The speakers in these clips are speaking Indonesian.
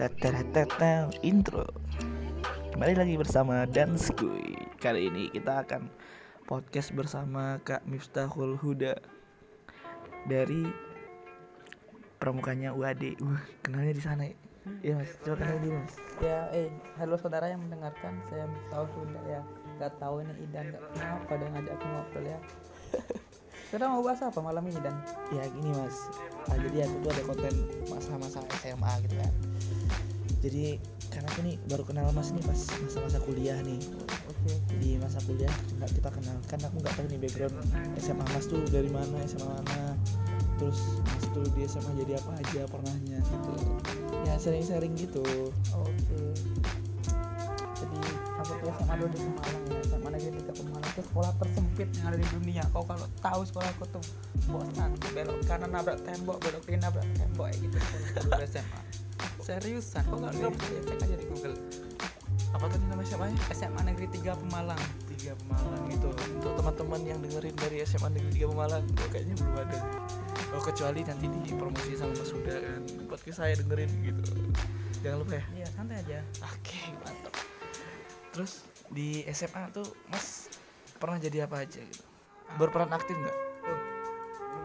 Tetetetetel intro. Kembali lagi bersama Danskuy Kali ini kita akan podcast bersama Kak Miftahul Huda Dari pramukanya UAD Wah, kenalnya di sana ya? Iya mas, coba kenal dulu mas. Ya, eh, halo saudara yang mendengarkan, saya tahu sudah ya. Gak tahu ini Idan gak kenapa dia ngajak aku ngobrol ya. Kita mau bahas apa malam ini Dan? Ya gini mas nah, Jadi aku tuh ada konten masa-masa SMA gitu kan Jadi karena aku nih baru kenal mas nih pas masa-masa kuliah nih Oke. di masa kuliah nggak kita kenal kan aku nggak tahu nih background SMA Mas tuh dari mana SMA mana terus Mas tuh di SMA jadi apa aja pernahnya gitu ya sering-sering gitu Oke. Jadi aku tuh SMA dulu di Pemalang ya. Tiga Pemalang itu sekolah tersempit yang ada di dunia. Kau kalau tahu sekolah aku tuh bosan belok kanan nabrak tembok, belok kiri nabrak tembok kayak gitu sekolah SMA. Seriusan, kok nggak nggak percaya cek aja di Google. apa tadi nama SMA nya SMA negeri tiga Pemalang. tiga Pemalang itu untuk teman-teman yang dengerin dari SMA Negeri tiga Pemalang kayaknya belum ada oh kecuali nanti di promosi sama Mas Huda kan podcast saya dengerin gitu jangan lupa ya Iya santai aja. Oke, mantap. Terus di SMA tuh Mas pernah jadi apa aja gitu? Berperan aktif nggak? Oh,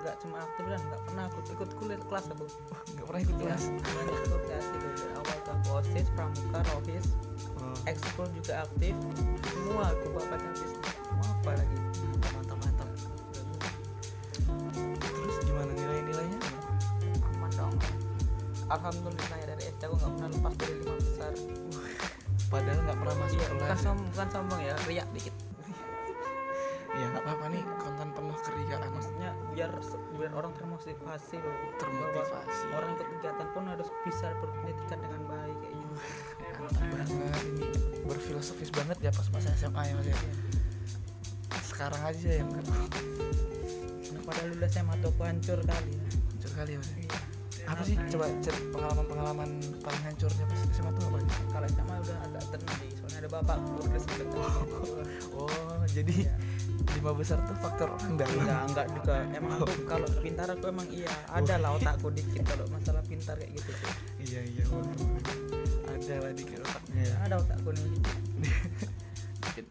nggak cuma aktif dan nggak pernah aku ikut kuliah kelas aku. Nggak pernah ikut kelas. Ikut kelas itu dari awal aku osis, pramuka, rohis, Oh, ekskul juga aktif. Semua aku bapak aktif. Mau apa lagi? mantap, mantap. Terus gimana nilai-nilainya? Aman dong. Alhamdulillah ya dari SD aku nggak pernah lepas dari lima besar. Padahal nggak pernah masuk Iya, bukan kelas. sombong, bukan sombong ya, riak dikit. Iya nggak apa-apa nih konten penuh keriaan. Maksudnya biar biar orang termotivasi loh. Termotivasi. Orang kegiatan pun harus bisa berpendidikan dengan baik kayak gitu. Banget ini berfilosofis banget ya pas masa SMA ya mas ya. Sekarang aja yang kan Nah, pada lulus SMA tuh hancur kali ya. hancur kali ya mas. ya. Apa sih coba cer pengalaman-pengalaman paling hancurnya pas SMA tuh apa? sih? kalau SMA udah agak tenang sih soalnya ada bapak udah sempet Oh jadi lima besar tuh faktor orang dalam. enggak enggak juga emang aku kalau pintar aku emang iya ada lah otakku dikit kalau masalah pintar kayak gitu sih Iya iya boleh. Ada lah dikit otaknya ya. ada otakku nih dikit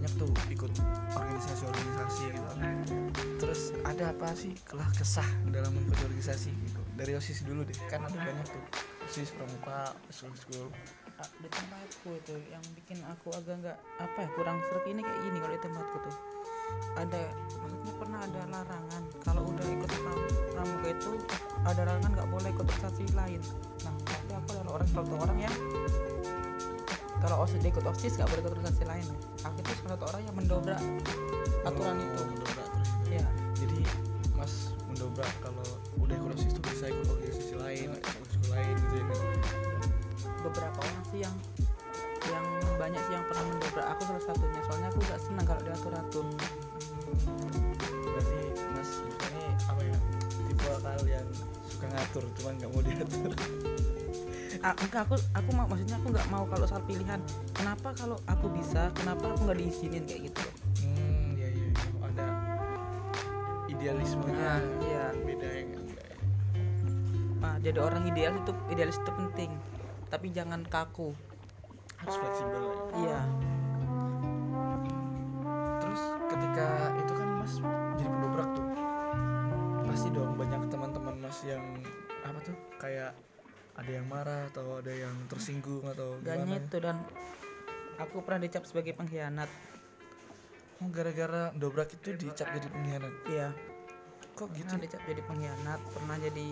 banyak tuh ikut organisasi-organisasi gitu. Terus ada apa sih kelah kesah dalam mengikuti organisasi gitu? Dari osis dulu deh, kan ada banyak tuh osis pramuka, school school. Di tempatku itu yang bikin aku agak nggak apa ya kurang serak ini kayak gini kalau di tempatku tuh ada maksudnya pernah ada larangan kalau udah ikut pram- pramuka itu ada larangan nggak boleh ikut organisasi lain nah tapi aku adalah orang satu orang yang kalau osis ikut osis nggak boleh ikut organisasi lain. Aku itu salah satu orang yang mendobrak aturan Oh, itu. mendobrak aturan itu. ya jadi mas mendobrak kalau udah ikut osis tuh bisa ikut organisasi lain school lain gitu ya kan beberapa orang sih yang yang banyak sih yang pernah mendobrak. Aku salah satunya. Soalnya aku nggak senang kalau diatur atur berarti mas ini apa ya? Tipe hal yang suka ngatur cuman nggak mau diatur enggak aku aku mau maksudnya aku nggak mau kalau soal pilihan. Kenapa kalau aku bisa kenapa aku nggak diizinin kayak gitu? Hmm ya ya ada idealismenya. Nah, iya. beda yang ya. nah, jadi orang ideal itu idealis itu penting. Tapi jangan kaku. Harus fleksibel ya. iya. Terus ketika itu kan mas jadi pendobrak tuh. Pasti dong banyak teman-teman mas yang apa tuh kayak ada yang marah atau ada yang tersinggung atau gak gimana itu dan aku pernah dicap sebagai pengkhianat. Oh gara-gara dobrak itu dicap jadi pengkhianat? Iya. Kok gitu? pernah dicap jadi pengkhianat pernah jadi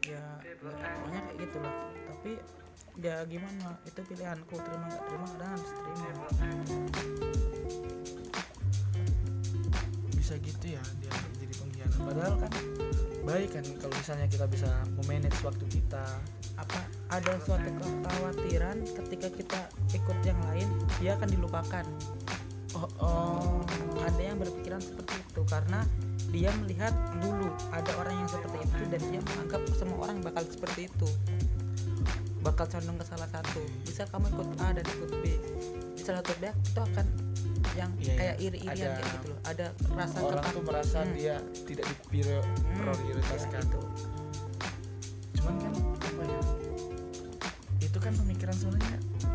ya ya, pokoknya kayak gitulah. Tapi ya gimana itu pilihanku terima nggak terima kadang harus terima. Bisa gitu ya dia jadi pengkhianat. Padahal kan baik kan kalau misalnya kita bisa memanage waktu kita apa ada suatu kekhawatiran ketika kita ikut yang lain dia akan dilupakan oh, oh. ada yang berpikiran seperti itu karena dia melihat dulu ada orang yang seperti itu dan dia menganggap semua orang bakal seperti itu bakal condong ke salah satu bisa kamu ikut A dan ikut B di salah satu pihak itu akan yang Iya, iya. kayak iri-irian kayak gitu loh ada rasa orang ketak- tuh merasa Hmm. dia tidak Hmm, diprioritaskan iya, itu. cuman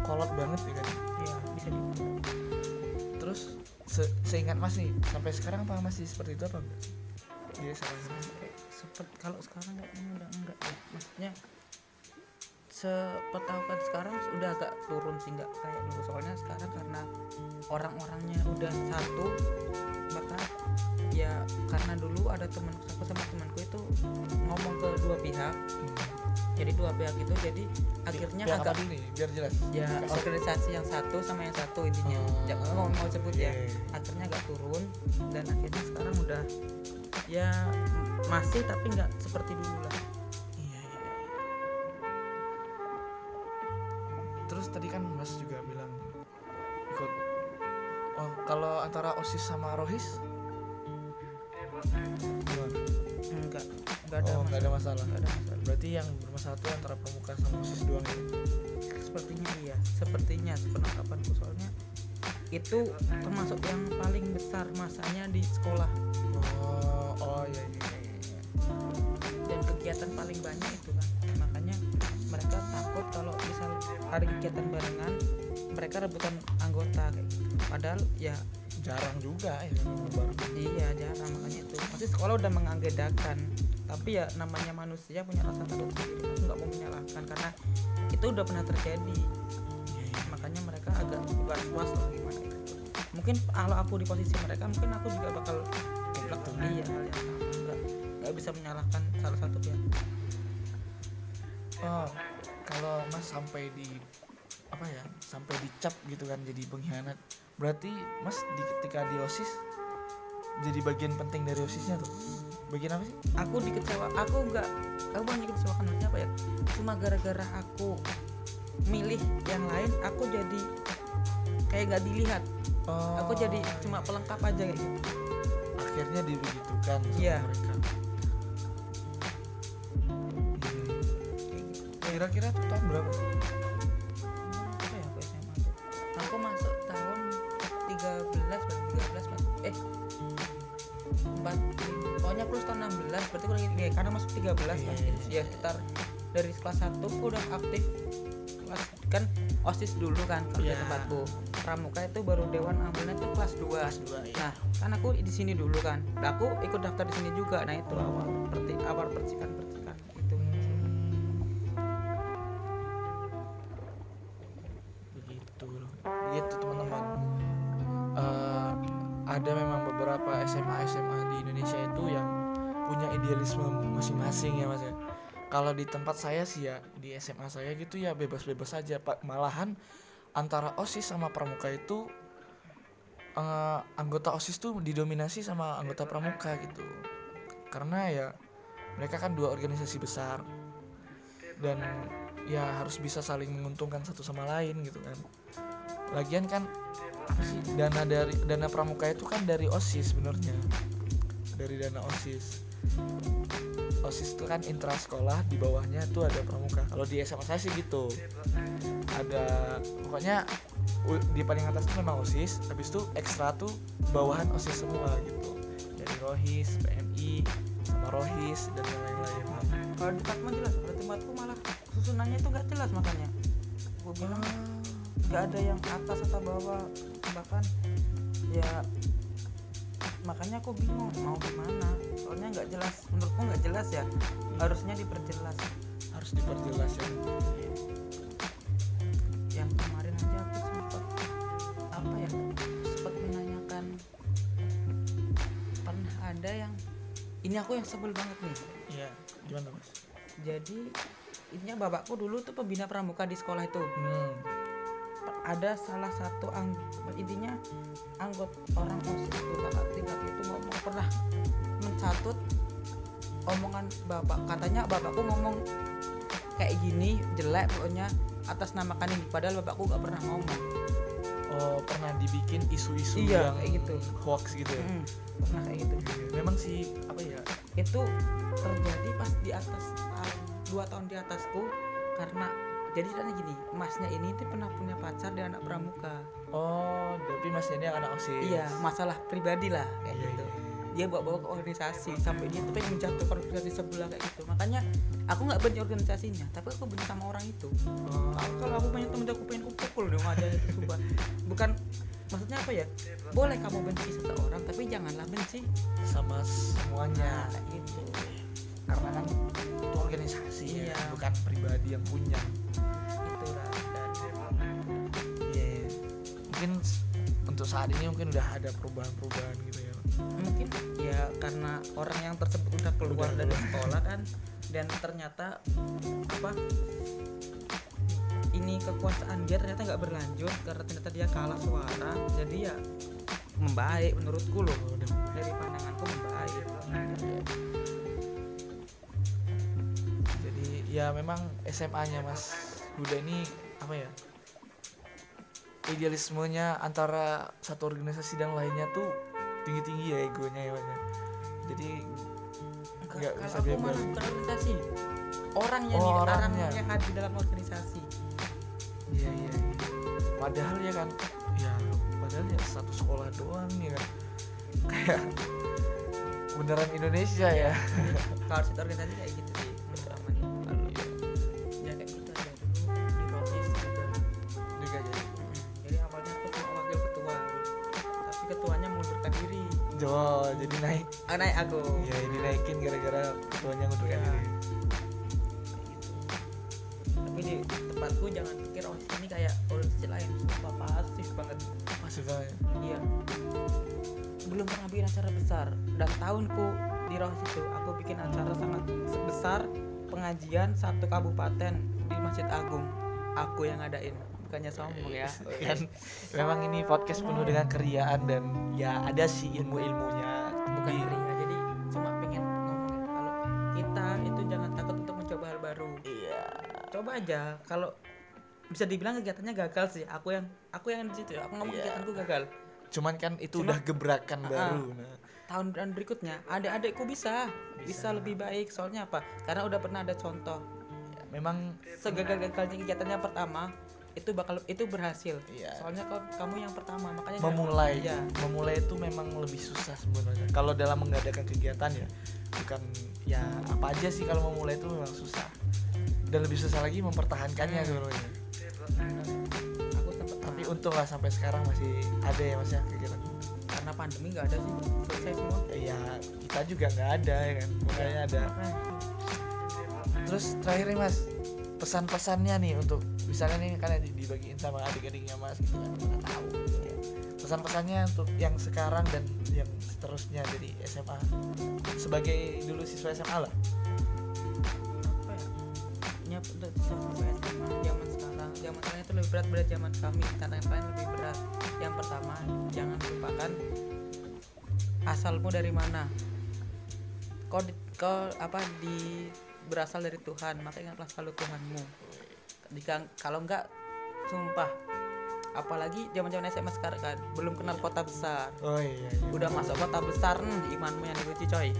kolot banget. Ya kan Iya, bisa dibilang. terus se- seingat mas nih sampai sekarang apa masih seperti itu apa enggak? Dia salah Kayak seperti kalau sekarang kayaknya udah enggak ya. Maksudnya sepetahukan sekarang udah agak turun sih nggak kayak dulu. Soalnya sekarang karena orang-orangnya udah satu maka ya karena dulu ada teman aku sama temanku itu ngomong ke dua pihak jadi dua pihak itu jadi akhirnya Pihak agak nih biar jelas ya Kasih. organisasi yang satu sama yang satu intinya Oh. jangan mau mau sebut ya Iya. akhirnya agak turun dan akhirnya sekarang udah ya masih tapi nggak seperti dulu lah Iya, iya, iya. Terus tadi kan Mas juga bilang ikut Oh, kalau antara OSIS sama ROHIS? Enggak enggak ada oh, nggak ada masalah. masalah. Nggak ada masalah Berarti yang bermasalah itu antara pramuka sama OSIS doang ya. sepertinya iya sepertinya penangkapanku soalnya itu termasuk yang paling besar masanya di sekolah Oh, oh iya iya iya. iya. dan kegiatan paling banyak itu kan makanya mereka takut kalau misal ada kegiatan barengan mereka rebutan anggota kayak gitu padahal ya Jarang juga ya iya jarang makanya itu. Pasti sekolah udah mengagendakan tapi ya namanya manusia punya rasa takut sendiri. Aku nggak mau menyalahkan karena itu udah pernah terjadi. Makanya mereka agak was was lah gimana gitu. mungkin kalau aku di posisi mereka mungkin aku juga bakal Kayak gitu. iya hal yang sama. Nggak nggak bisa menyalahkan salah satu pihak. Oh, kalau Mas sampai di apa ya? Sampai dicap gitu kan jadi pengkhianat. Berarti Mas di ketika di OSIS jadi bagian penting dari OSISnya tuh. Bagian apa sih? aku dikecewa aku nggak aku bukan dikecewakan maksudnya apa ya cuma gara-gara aku milih yang lain aku jadi kayak nggak dilihat Oh, aku jadi cuma pelengkap aja kayak gitu akhirnya dibegitukan sama Iya. mereka. Kira-kira tuh tahun berapa? 13 berarti 13 Pak. eh 4 pokoknya aku lulus tahun 16 berarti aku lagi ya, karena masuk 13 kan Iya, gitu. ya sekitar dari kelas 1 aku udah aktif kelas kan osis dulu kan kalau di Iya. tempatku pramuka itu baru dewan ambilnya itu kelas 2 Kelas dua, iya. nah kan aku di sini dulu kan nah, aku ikut daftar di sini juga nah itu awal perti awal percikan percikan ada memang beberapa SMA SMA di Indonesia itu yang punya idealisme masing-masing ya mas ya. Kalau di tempat saya sih ya di SMA saya gitu ya bebas-bebas saja. Pak malahan antara osis sama pramuka itu eh, anggota osis tuh didominasi sama anggota pramuka gitu. Karena ya mereka kan dua organisasi besar. Dan ya harus bisa saling menguntungkan satu sama lain gitu kan lagian kan dana dari dana pramuka itu kan dari osis sebenarnya. Dari dana osis. Osis itu kan intra sekolah di bawahnya tuh ada pramuka. Kalau di SMA saya sih gitu. Ada pokoknya di paling atas tuh memang osis habis itu ekstra tuh bawahan osis semua gitu. Dari rohis pmi sama rohis dan lain-lain. Kalau di tempatmu jelas di tempatku malah susunannya itu nggak jelas makanya. Gue bilang nggak ada yang atas atau bawah. Bahkan ya makanya aku bingung mau gimana soalnya nggak jelas menurutku nggak jelas ya. Harusnya diperjelas. Harus diperjelas ya. Yang kemarin aja aku sempat apa ya sempat menanyakan pernah ada yang ini aku yang sebel banget nih. Iya gimana mas? Jadi intinya bapakku dulu tuh pembina pramuka di sekolah itu. Hmm. Ada salah satu ang intinya anggota orang osis itu kakak tingkat itu ngomong pernah mencatut omongan bapak. Katanya bapakku ngomong kayak gini jelek pokoknya atas namakan ini padahal bapakku gak pernah ngomong. Oh pernah dibikin isu-isu Iya, yang kayak gitu. hoax gitu ya? Mm, pernah kayak gitu. Memang sih apa ya? Itu terjadi pas di atas tahun dua tahun di atasku karena jadi ceritanya gini masnya ini tuh pernah punya pacar di anak pramuka. Oh tapi mas ini anak osis. Iya masalah pribadi lah kayak Iya, gitu. iya. dia bawa-bawa ke organisasi sampai dia tuh pengen menjatuhkan organisasi sebelah kayak gitu. Makanya aku nggak benci organisasinya tapi aku benci sama orang itu. Oh, Kalau- kalau aku punya temen aku pengen aku pukul dong aja itu sumpah. Bukan maksudnya apa ya? Boleh kamu benci seseorang tapi janganlah benci sama semuanya. Nah gitu karena kan itu organisasi ya Iya. bukan pribadi yang punya. Itulah dan Iya. mungkin untuk saat ini mungkin udah ada perubahan-perubahan gitu ya. Mungkin ya karena orang yang tersebut udah keluar Udah dari keluar. sekolah kan dan ternyata apa ini kekuasaan dia ternyata nggak berlanjut karena ternyata dia kalah suara. Jadi ya membaik menurutku loh. Dari pandanganku membaik. Jadi ya memang SMA-nya Mas Huda ini apa ya idealismenya antara satu organisasi dan lainnya tuh tinggi-tinggi ya egonya ya ya. jadi nggak kalau bisa bebas bukan organisasi orangnya Oh, nih orang orangnya. yang ada di dalam organisasi iya iya iya. padahal ya kan ya padahal ya satu sekolah doang ya kan kayak beneran Indonesia ya kalau situ organisasi kayak gitu naik ah, naik aku. Ya dinaikin gara-gara ketuanya ngundurkan Iya. diri tapi di tempatku jangan pikir oh ini kayak organisasi lain. Sumpah pasif banget. Masih banget. Iya. Belum pernah bikin acara besar. Dan tahunku di Rohis itu aku bikin acara sangat besar pengajian satu kabupaten di Masjid Agung. Aku yang ngadain. Bukannya sombong ya? Kan memang ini podcast penuh dengan keriaan dan ya ada sih ilmu-ilmunya bukan Di- aja. Kalau bisa dibilang kegiatannya gagal sih. Aku yang aku yang di situ ya. aku ngomong Iya. kegiatanku gagal. Cuman kan itu Cuma- udah gebrakan Ah, baru nah. tahun dan berikutnya adik-adikku bisa, bisa. Bisa. lebih baik. Soalnya apa? Karena udah pernah ada contoh. Memang segagal-gagalnya kegiatannya pertama itu bakal itu berhasil. Iya. soalnya kau, kamu yang pertama makanya memulai. Ya memulai itu memang lebih susah sebenarnya. Kalau dalam mengadakan kegiatan ya bukan ya apa aja sih kalau memulai itu memang susah dan lebih susah lagi mempertahankannya Hmm. sebenarnya. Aku sempat tapi pernah. untung lah sampai sekarang masih ada ya mas ya kegiatan. Karena pandemi nggak ada sih selesai semua. Ya kita juga nggak ada ya kan? Makanya ada. Terus terakhir nih mas pesan-pesannya nih untuk misalnya nih kan di- dibagiin sama adik-adiknya mas gitu kan mana tahu gitu ya. pesan-pesannya untuk yang sekarang dan yang seterusnya dari SMA sebagai dulu siswa SMA lah nyap untuk siswa SMA zaman sekarang. Zaman sekarang itu lebih berat berat zaman kami. Tantangan kalian lebih berat yang pertama jangan lupakan asalmu dari mana. Kau di, kau apa di berasal dari Tuhan. Maka ingatlah selalu Tuhanmu. Jika kalau enggak sumpah. Apalagi zaman zaman SMA sekarang kan belum kenal kota besar. Oh iya, iya. udah masuk kota besar nih imanmu yang diuji coy.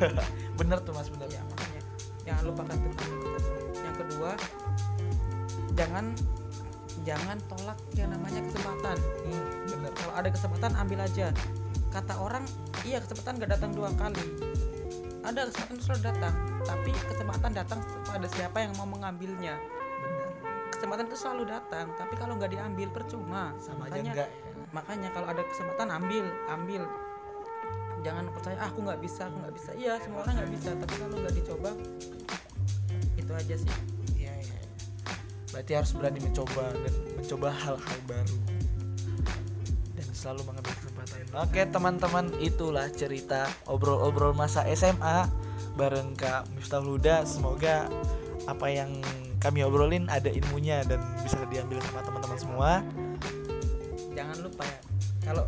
Bener tuh mas bener. Ya makanya jangan lupakan Tuhan. yang yang kedua jangan jangan tolak yang namanya kesempatan. Hmm, bener. Kalau ada kesempatan ambil aja. Kata orang iya kesempatan gak datang dua kali. Ada kesempatan selalu datang tapi kesempatan datang pada siapa yang mau mengambilnya. Bener. Kesempatan itu selalu datang tapi kalau nggak diambil percuma. Sama aja makanya enggak makanya kalau ada kesempatan ambil ambil. Jangan percaya ah, aku nggak bisa aku nggak bisa. Iya semua orang nggak bisa tapi kalau nggak dicoba aja sih. Iya iya berarti harus berani mencoba dan mencoba hal-hal baru. Dan selalu mengambil kesempatan. Oke teman-teman itulah cerita obrol-obrol masa SMA bareng Kak Miftahul Huda. Semoga apa yang kami obrolin ada ilmunya dan bisa diambil sama teman-teman semua. Jangan lupa ya kalau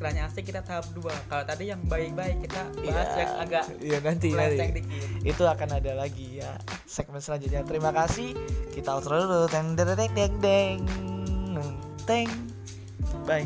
istilahnya asik kita tahap dua. Kalau tadi yang baik-baik kita bahas Iya. yang agak iya nanti nanti. dikit. Itu akan ada lagi ya segmen selanjutnya. Terima kasih. Kita outro dulu. Teng deng deng deng teng. Bye